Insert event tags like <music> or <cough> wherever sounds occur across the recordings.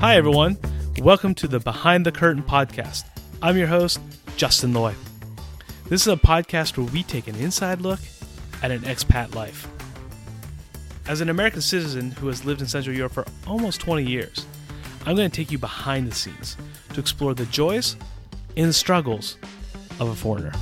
Hi, everyone. Welcome to the Behind the Curtain podcast. I'm your host, Justin Loy. This is a podcast where we take an inside look at an expat life. As an American citizen who has lived in Central Europe for almost 20 years, I'm going to take you behind the scenes to explore the joys and struggles of a foreigner.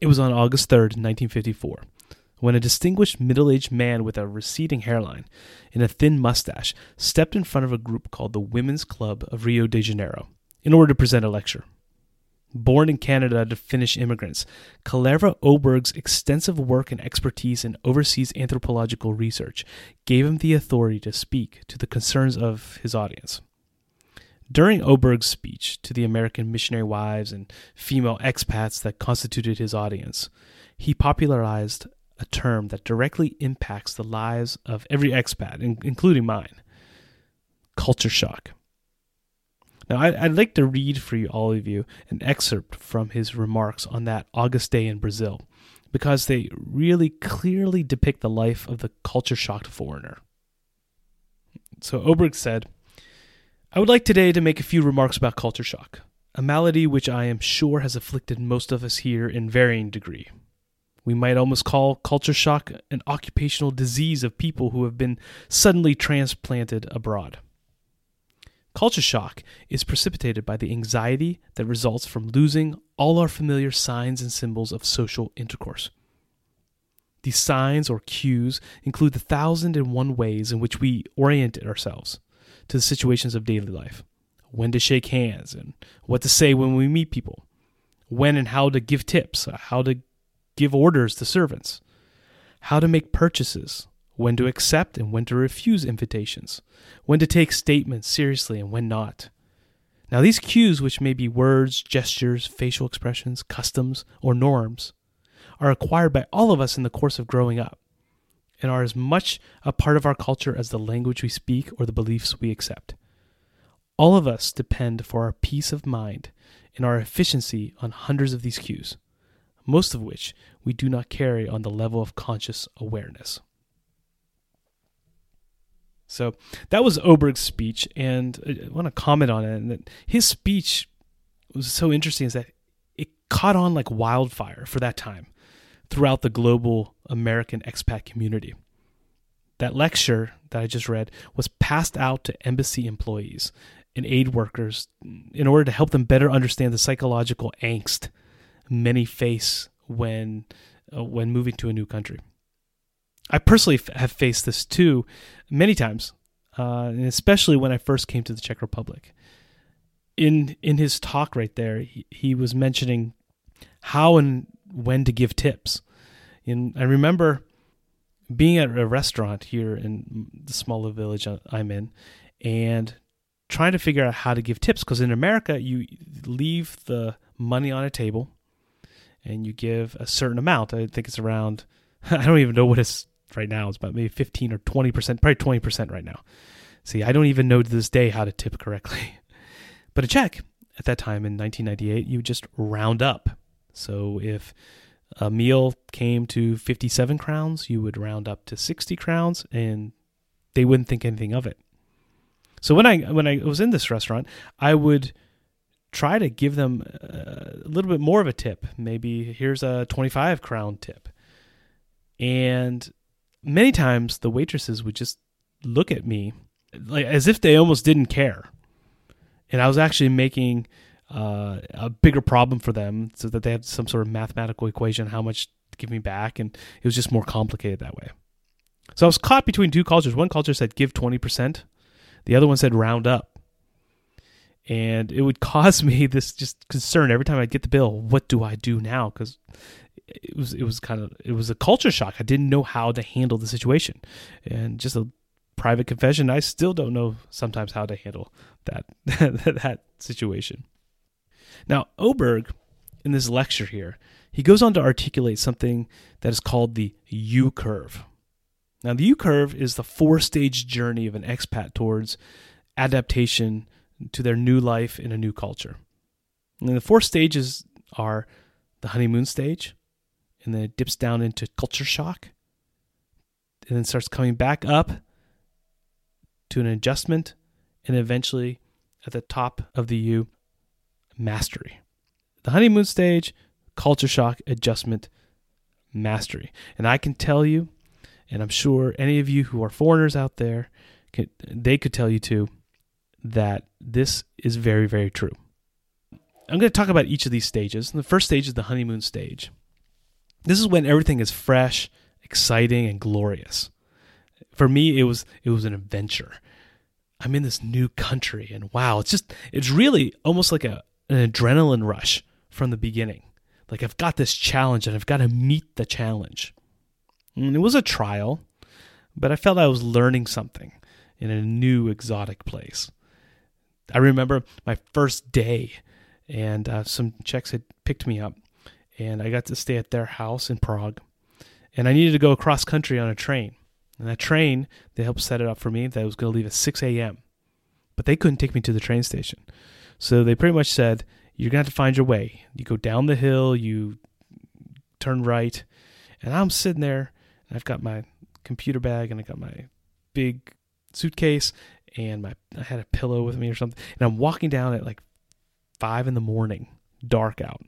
It was on August 3rd, 1954, when a distinguished middle aged man with a receding hairline and a thin mustache stepped in front of a group called the Women's Club of Rio de Janeiro in order to present a lecture. Born in Canada to Finnish immigrants, Kalerva Oberg's extensive work and expertise in overseas anthropological research gave him the authority to speak to the concerns of his audience. During Oberg's speech to the American missionary wives and female expats that constituted his audience, he popularized a term that directly impacts the lives of every expat, including mine culture shock. Now, I'd like to read for you, all of you, an excerpt from his remarks on that August day in Brazil, because they really clearly depict the life of the culture shocked foreigner. So, Oberg said, I would like today to make a few remarks about culture shock, a malady which I am sure has afflicted most of us here in varying degree. We might almost call culture shock an occupational disease of people who have been suddenly transplanted abroad. Culture shock is precipitated by the anxiety that results from losing all our familiar signs and symbols of social intercourse. These signs or cues include the thousand and one ways in which we orient ourselves to the situations of daily life when to shake hands and what to say when we meet people, when and how to give tips, how to give orders to servants, how to make purchases, when to accept and when to refuse invitations, when to take statements seriously and when not. Now, these cues, which may be words, gestures, facial expressions, customs, or norms, are acquired by all of us in the course of growing up and are as much a part of our culture as the language we speak or the beliefs we accept. All of us depend for our peace of mind and our efficiency on hundreds of these cues, most of which we do not carry on the level of conscious awareness. So that was Oberg's speech, and I want to comment on it. And his speech was so interesting is that it caught on like wildfire for that time throughout the global American expat community. That lecture that I just read was passed out to embassy employees and aid workers in order to help them better understand the psychological angst many face when uh, when moving to a new country. I personally f- have faced this too many times, uh, and especially when I first came to the Czech Republic. In in his talk right there, he, he was mentioning how and when to give tips. And I remember being at a restaurant here in the smaller village I'm in, and trying to figure out how to give tips because in America you leave the money on a table and you give a certain amount. I think it's around <laughs> I don't even know what it's right now. It's about maybe 15 or 20%, probably 20% right now. See, I don't even know to this day how to tip correctly. <laughs> But a check at that time in 1998, you just round up. So if a meal came to 57 crowns, you would round up to 60 crowns and they wouldn't think anything of it. So when I when I was in this restaurant, I would try to give them a little bit more of a tip. Maybe here's a 25 crown tip. And many times the waitresses would just look at me like as if they almost didn't care. And I was actually making uh, a bigger problem for them so that they had some sort of mathematical equation how much to give me back and it was just more complicated that way. So I was caught between two cultures. One culture said give 20%, the other one said round up. And it would <laughs> cause me this just concern every time I'd get the bill. What do I do now? Because it was it was kind of it was a culture shock. I didn't know how to handle the situation, and just a private confession, I still don't know sometimes how to handle that <laughs> that situation. Now, Oberg, in this lecture here, he goes on to articulate something that is called the U curve. Now, the U curve is the four stage journey of an expat towards adaptation to their new life in a new culture. And the four stages are the honeymoon stage, and then it dips down into culture shock, and then starts coming back up to an adjustment, and eventually at the top of the U, mastery. The honeymoon stage, culture shock, adjustment, mastery. And I can tell you, and I'm sure any of you who are foreigners out there, they could tell you too, that this is very, very true. I'm going to talk about each of these stages. And the first stage is the honeymoon stage. This is when everything is fresh, exciting, and glorious. For me, it was it was an adventure. I'm in this new country, and wow, it's just it's really almost like a an adrenaline rush from the beginning. Like I've got this challenge, and I've got to meet the challenge. And it was a trial, but I felt I was learning something in a new exotic place. I remember my first day, and uh, some Czechs had picked me up, and I got to stay at their house in Prague. And I needed to go across country on a train. And that train, they helped set it up for me that was going to leave at 6 a.m. But they couldn't take me to the train station. So they pretty much said, You're going to have to find your way. You go down the hill, you turn right. And I'm sitting there, and I've got my computer bag, and I got my big suitcase, and my I had a pillow with me or something. And I'm walking down at like five in the morning, dark out,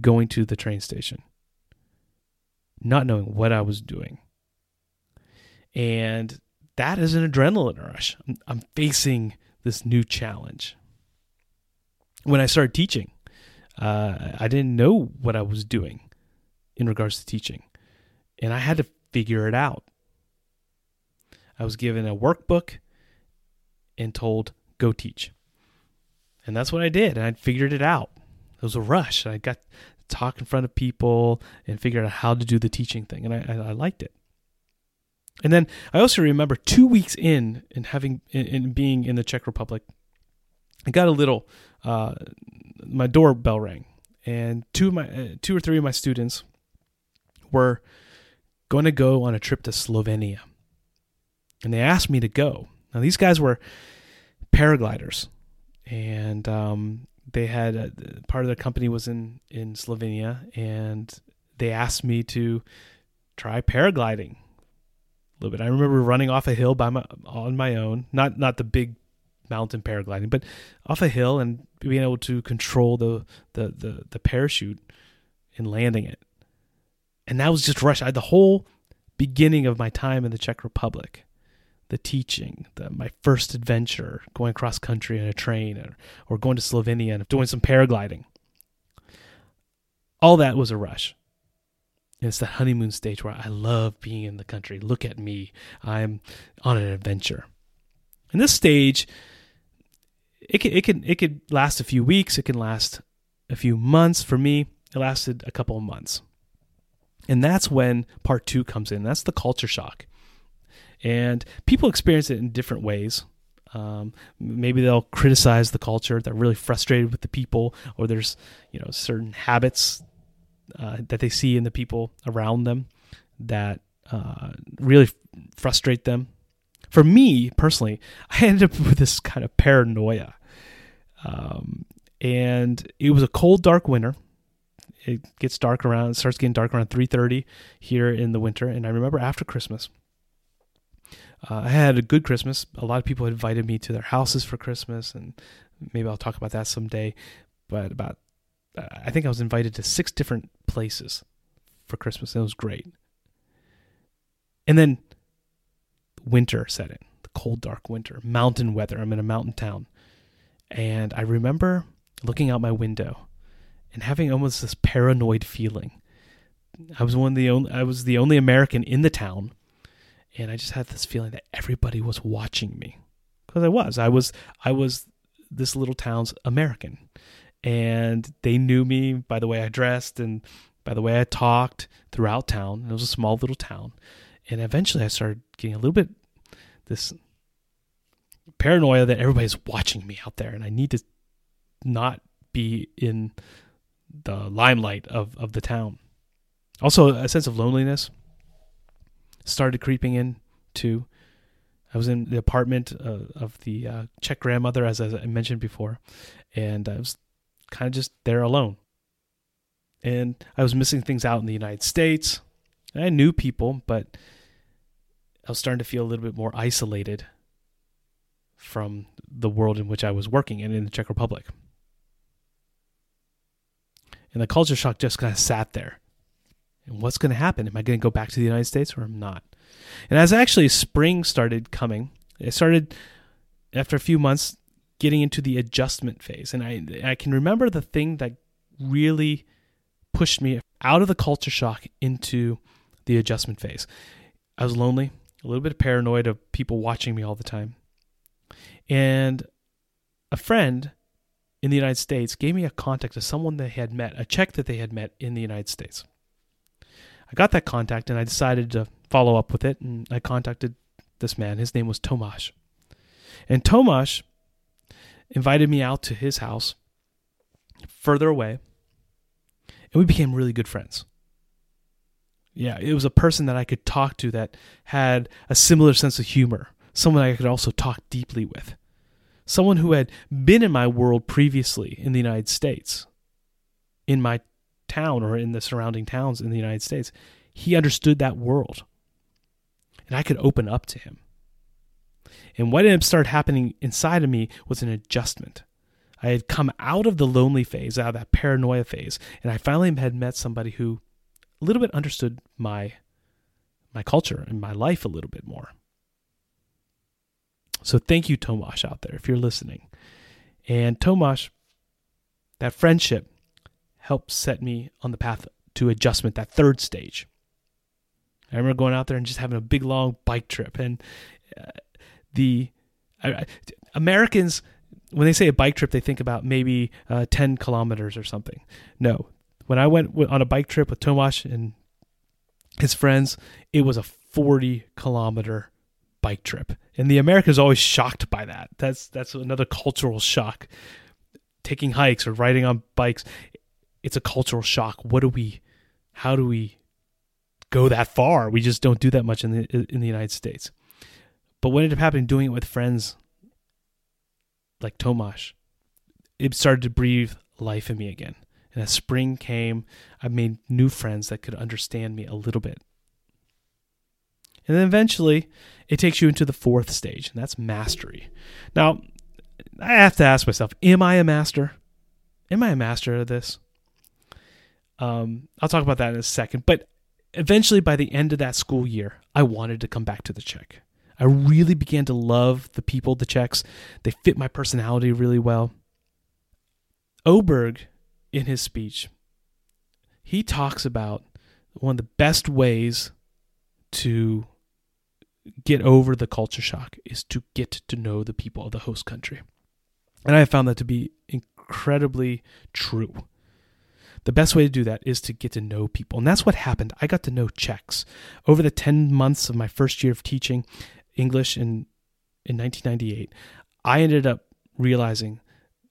going to the train station, not knowing what I was doing. And that is an adrenaline rush. I'm, facing this new challenge. When I started teaching, uh, I didn't know what I was doing in regards to teaching, and I had to figure it out. I was given a workbook and told, go teach. And that's what I did. And I figured it out. It was a rush. I got to talk in front of people and figured out how to do the teaching thing. And I, I liked it. And then I also remember two weeks in and having in, in, being in the Czech Republic, I got a little. Uh, my doorbell rang, and two of my uh, two or three of my students were going to go on a trip to Slovenia, and they asked me to go. Now these guys were paragliders, and um, they had a, part of their company was in in Slovenia, and they asked me to try paragliding a little bit. I remember running off a hill by my on my own, not not the big mountain paragliding, but off a hill and being able to control the the the, the parachute and landing it. And that was just rush. I had the whole beginning of my time in the Czech Republic the teaching, the, my first adventure, going cross country in a train, or, or going to Slovenia and doing some paragliding. All that was a rush. And it's the honeymoon stage where I love being in the country. Look at me. I'm on an adventure. In this stage, it can, it can it could last a few weeks, it can last a few months. For me, it lasted a couple of months. And that's when part two comes in. That's the culture shock and people experience it in different ways. Um, maybe they'll criticize the culture. They're really frustrated with the people, or there's you know certain habits uh, that they see in the people around them that uh, really frustrate them. For me personally, <laughs> I ended up with this kind of paranoia, um, and it was a cold, dark winter. It gets dark around, it starts getting dark around three thirty here in the winter, and I remember after Christmas uh, I had a good Christmas. A lot of people invited me to their houses for Christmas, and maybe I'll talk about that someday. But about, uh, I think I was invited to six different places for Christmas. And it was great. And then winter set in, the cold, dark winter, mountain weather. I'm in a mountain town. And I remember looking out my window and having almost this paranoid feeling. I was one of the only I was the only American in the town and I just had this feeling that everybody was watching me because I was. I was. I was this little town's American, and they knew me by the way I dressed and by the way I talked throughout town. It was a small little town, and eventually I started getting a little bit this paranoia that everybody's watching me out there, and I need to not be in the limelight of of the town. Also, a sense of loneliness started creeping in too. I was in the apartment uh, of the uh, Czech grandmother, as, as I mentioned before, and I was kind of just there alone. And I was missing things out in the United States. I knew people, but I was starting to feel a little bit more isolated from the world in which I was working and in the Czech Republic. And the culture shock just kind of sat there. And what's going to happen? Am I going to go back to the United States or am not? And as actually spring started coming, I started after a few months getting into the adjustment phase. And I I can remember the thing that really pushed me out of the culture shock into the adjustment phase. I was lonely, a little bit paranoid of people watching me all the time. And a friend in the United States gave me a contact of someone they had met, a Czech that they had met in the United States. I got that contact and I decided to follow up with it. And I contacted this man. His name was Tomasz. And Tomasz invited me out to his house further away. And we became really good friends. Yeah, it was a person that I could talk to that had a similar sense of humor, someone I could also talk deeply with, someone who had been in my world previously in the United States, in my town or in the surrounding towns in the United States. He understood that world. And I could open up to him. And what ended up started happening inside of me was an adjustment. I had come out of the lonely phase, out of that paranoia phase, and I finally had met somebody who a little bit understood my my culture and my life a little bit more. So thank you, Tomash, out there, if you're listening. And Tomash, that friendship helped set me on the path to adjustment, that third stage. I remember going out there and just having a big long bike trip, and uh, the Americans when they say a bike trip, they think about maybe uh, 10 kilometers or something. No. When I went on a bike trip with Tomasz and his friends, it was a 40 kilometer bike trip. And the Americans always shocked by that. That's that's another cultural shock. Taking hikes or riding on bikes, it's a cultural shock. What do we how do we go that far? We just don't do that much in the in the United States. But what ended up happening doing it with friends like Tomasz, it started to breathe life in me again. And as spring came, I made new friends that could understand me a little bit. And then eventually, it takes you into the fourth stage, and that's mastery. Now, I have to ask myself, am I a master? Am I a master of this? Um, I'll talk about that in a second. But eventually, by the end of that school year, I wanted to come back to the Czech. I really began to love the people, the Czechs. They fit my personality really well. Oberg, in his speech, he talks about one of the best ways to get over the culture shock is to get to know the people of the host country. And I found that to be incredibly true. The best way to do that is to get to know people. And that's what happened. I got to know Czechs. Over the 10 months of my first year of teaching, English in in 1998, I ended up realizing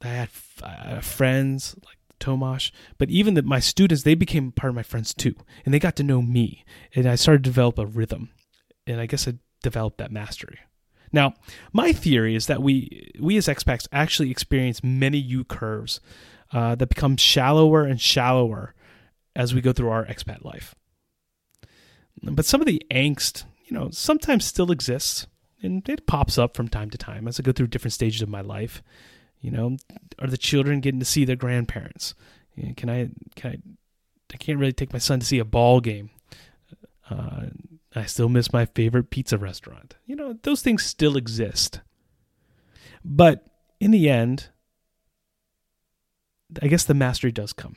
that I had uh, friends like Tomasz, but even that my students they became part of my friends too, and they got to know me, and I started to develop a rhythm, and I guess I developed that mastery. Now, my theory is that we we as expats actually experience many U curves uh, that become shallower and shallower as we go through our expat life. But some of the angst you know, sometimes still exists and it pops up from time to time as I go through different stages of my life. You know, are the children getting to see their grandparents? Can I, can I, I can't really take my son to see a ball game. Uh, I still miss my favorite pizza restaurant. You know, those things still exist. But in the end, I guess the mastery does come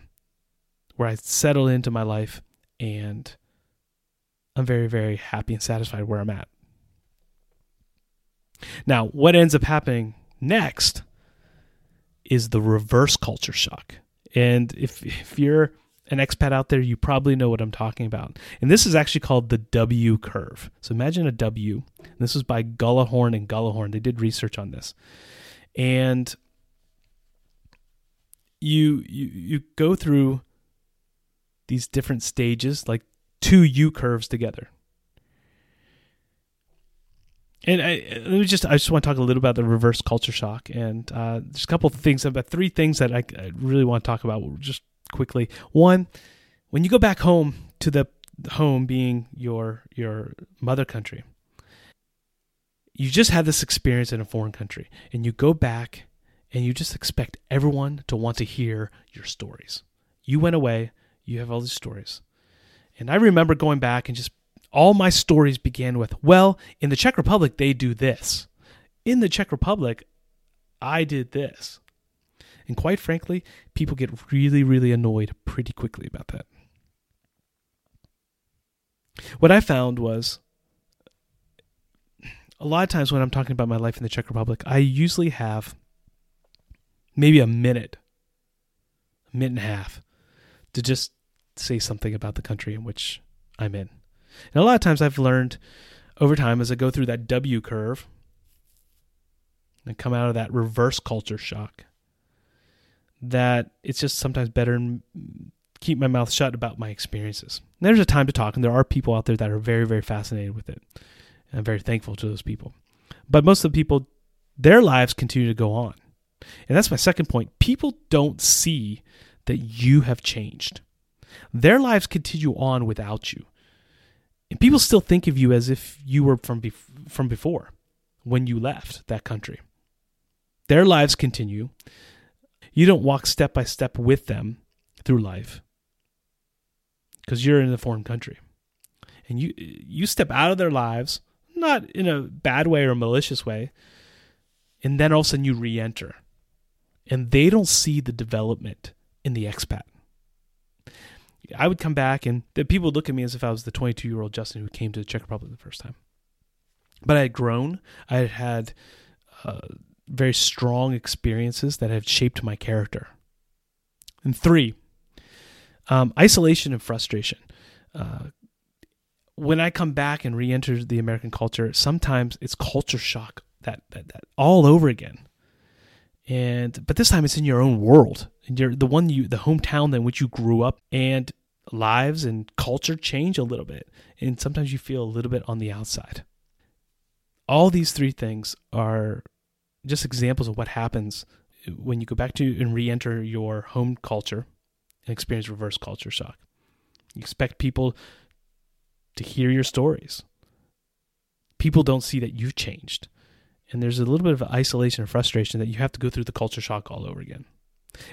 where I settle into my life and I'm very, very happy and satisfied where I'm at. Now, what ends up happening next is the reverse culture shock. And if, if you're an expat out there, you probably know what I'm talking about. And this is actually called the W curve. So imagine a W. This was by Gullahorn and Gullahorn. They did research on this. And you you you go through these different stages like two U curves together. And I, let me just, I just want to talk a little about the reverse culture shock. And uh, there's a couple of things, about three things that I, I really want to talk about just quickly. One, when you go back home to the home being your your mother country, you just had this experience in a foreign country and you go back and you just expect everyone to want to hear your stories. You went away, you have all these stories. And I remember going back and just all my stories began with, well, in the Czech Republic, they do this. In the Czech Republic, I did this. And quite frankly, people get really, really annoyed pretty quickly about that. What I found was a lot of times when I'm talking about my life in the Czech Republic, I usually have maybe a minute, a minute and a half to just say something about the country in which I'm in. And a lot of times I've learned over time as I go through that W curve and come out of that reverse culture shock that it's just sometimes better keep my mouth shut about my experiences. And there's a time to talk, and there are people out there that are very, very fascinated with it. And I'm very thankful to those people. But most of the people, their lives continue to go on. And that's my second point. People don't see that you have changed. Their lives continue on without you. And people still think of you as if you were from from before when you left that country. Their lives continue. You don't walk step by step with them through life because you're in a foreign country. And you you step out of their lives, not in a bad way or malicious way, and then all of a sudden you re-enter. And they don't see the development in the expat. I would come back and the people would look at me as if I was the 22 year old Justin who came to the Czech Republic the first time. But I had grown. I had had uh, very strong experiences that have shaped my character. And three, um, isolation and frustration. Uh, when I come back and re-enter the American culture, sometimes it's culture shock that, that, that all over again. And but this time it's in your own world, and you're the one you the hometown in which you grew up, and lives and culture change a little bit, and sometimes you feel a little bit on the outside. All these three things are just examples of what happens when you go back to and re-enter your home culture and experience reverse culture shock. You expect people to hear your stories. People don't see that you've changed. And there's a little bit of isolation and frustration that you have to go through the culture shock all over again.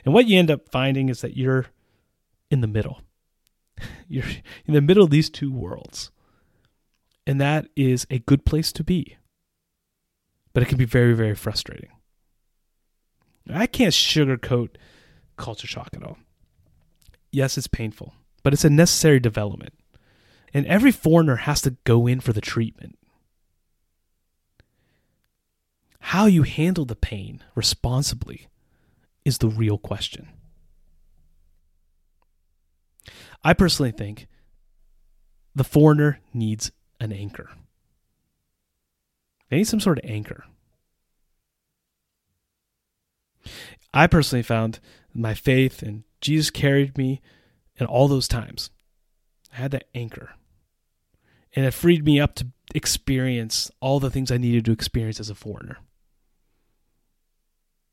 And what you end up finding is that you're in the middle. <laughs> You're in the middle of these two worlds. And that is a good place to be. But it can be very, very frustrating. I can't sugarcoat culture shock at all. Yes, it's painful, but it's a necessary development. And every foreigner has to go in for the treatment. How you handle the pain responsibly is the real question. I personally think the foreigner needs an anchor. They need some sort of anchor. I personally found my faith and Jesus carried me in all those times. I had that anchor. And it freed me up to experience all the things I needed to experience as a foreigner.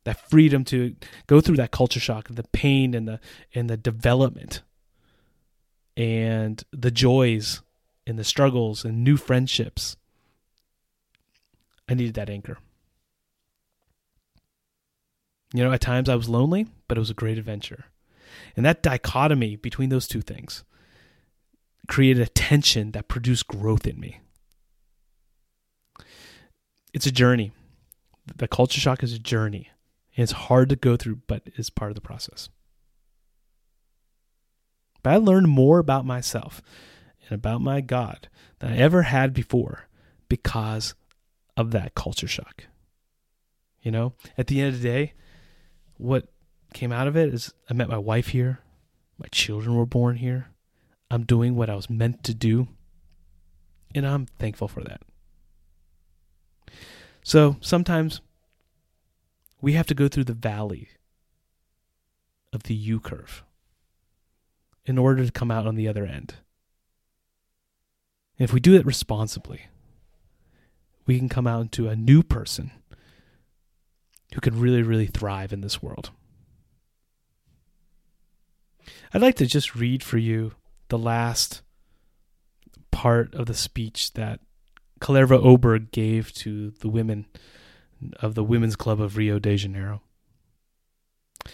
That freedom to go through that culture shock, the pain and the and the development and the joys and the struggles and new friendships. I needed that anchor. You know, at times I was lonely, but it was a great adventure. And that dichotomy between those two things created a tension that produced growth in me. It's a journey. The culture shock is a journey. It's hard to go through, but it's part of the process. But I learned more about myself and about my God than I ever had before because of that culture shock. You know, at the end of the day, what came out of it is I met my wife here, my children were born here. I'm doing what I was meant to do, and I'm thankful for that. So sometimes we have to go through the valley of the U curve in order to come out on the other end. And if we do it responsibly, we can come out into a new person who can really, really thrive in this world. I'd like to just read for you the last part of the speech that Kalerva Oberg gave to the women of the Women's Club of Rio de Janeiro.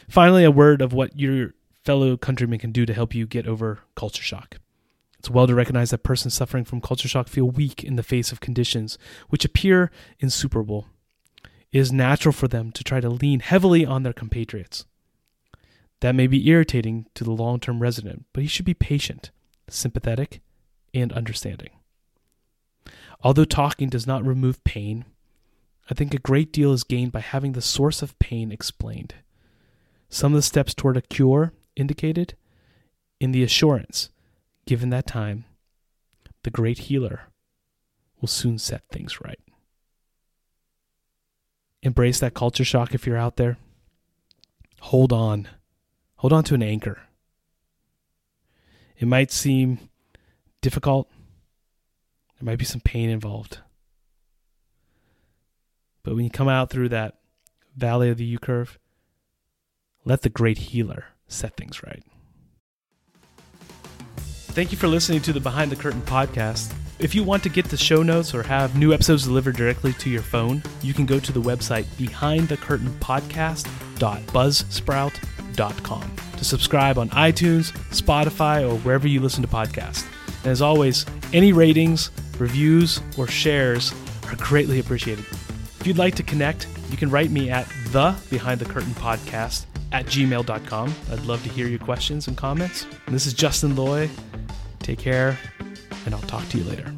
Finally, a word of what your fellow countrymen can do to help you get over culture shock. It's well to recognize that persons suffering from culture shock feel weak in the face of conditions which appear insuperable. It is natural for them to try to lean heavily on their compatriots. That may be irritating to the long term resident, but he should be patient, sympathetic, and understanding. Although talking does not remove pain, I think a great deal is gained by having the source of pain explained. Some of the steps toward a cure indicated in the assurance, given that time, the great healer will soon set things right. Embrace that culture shock if you're out there. Hold on. Hold on to an anchor. It might seem difficult, there might be some pain involved. But when you come out through that valley of the U curve, let the great healer set things right. Thank you for listening to the Behind the Curtain podcast. If you want to get the show notes or have new episodes delivered directly to your phone, you can go to the website behindthecurtainpodcast.buzzsprout.com to subscribe on iTunes, Spotify, or wherever you listen to podcasts. And as always, any ratings, reviews, or shares are greatly appreciated. If you'd like to connect, you can write me at the Behind the Curtain Podcast at gmail.com. I'd love to hear your questions and comments. And this is Justin Loy. Take care, and I'll talk to you later.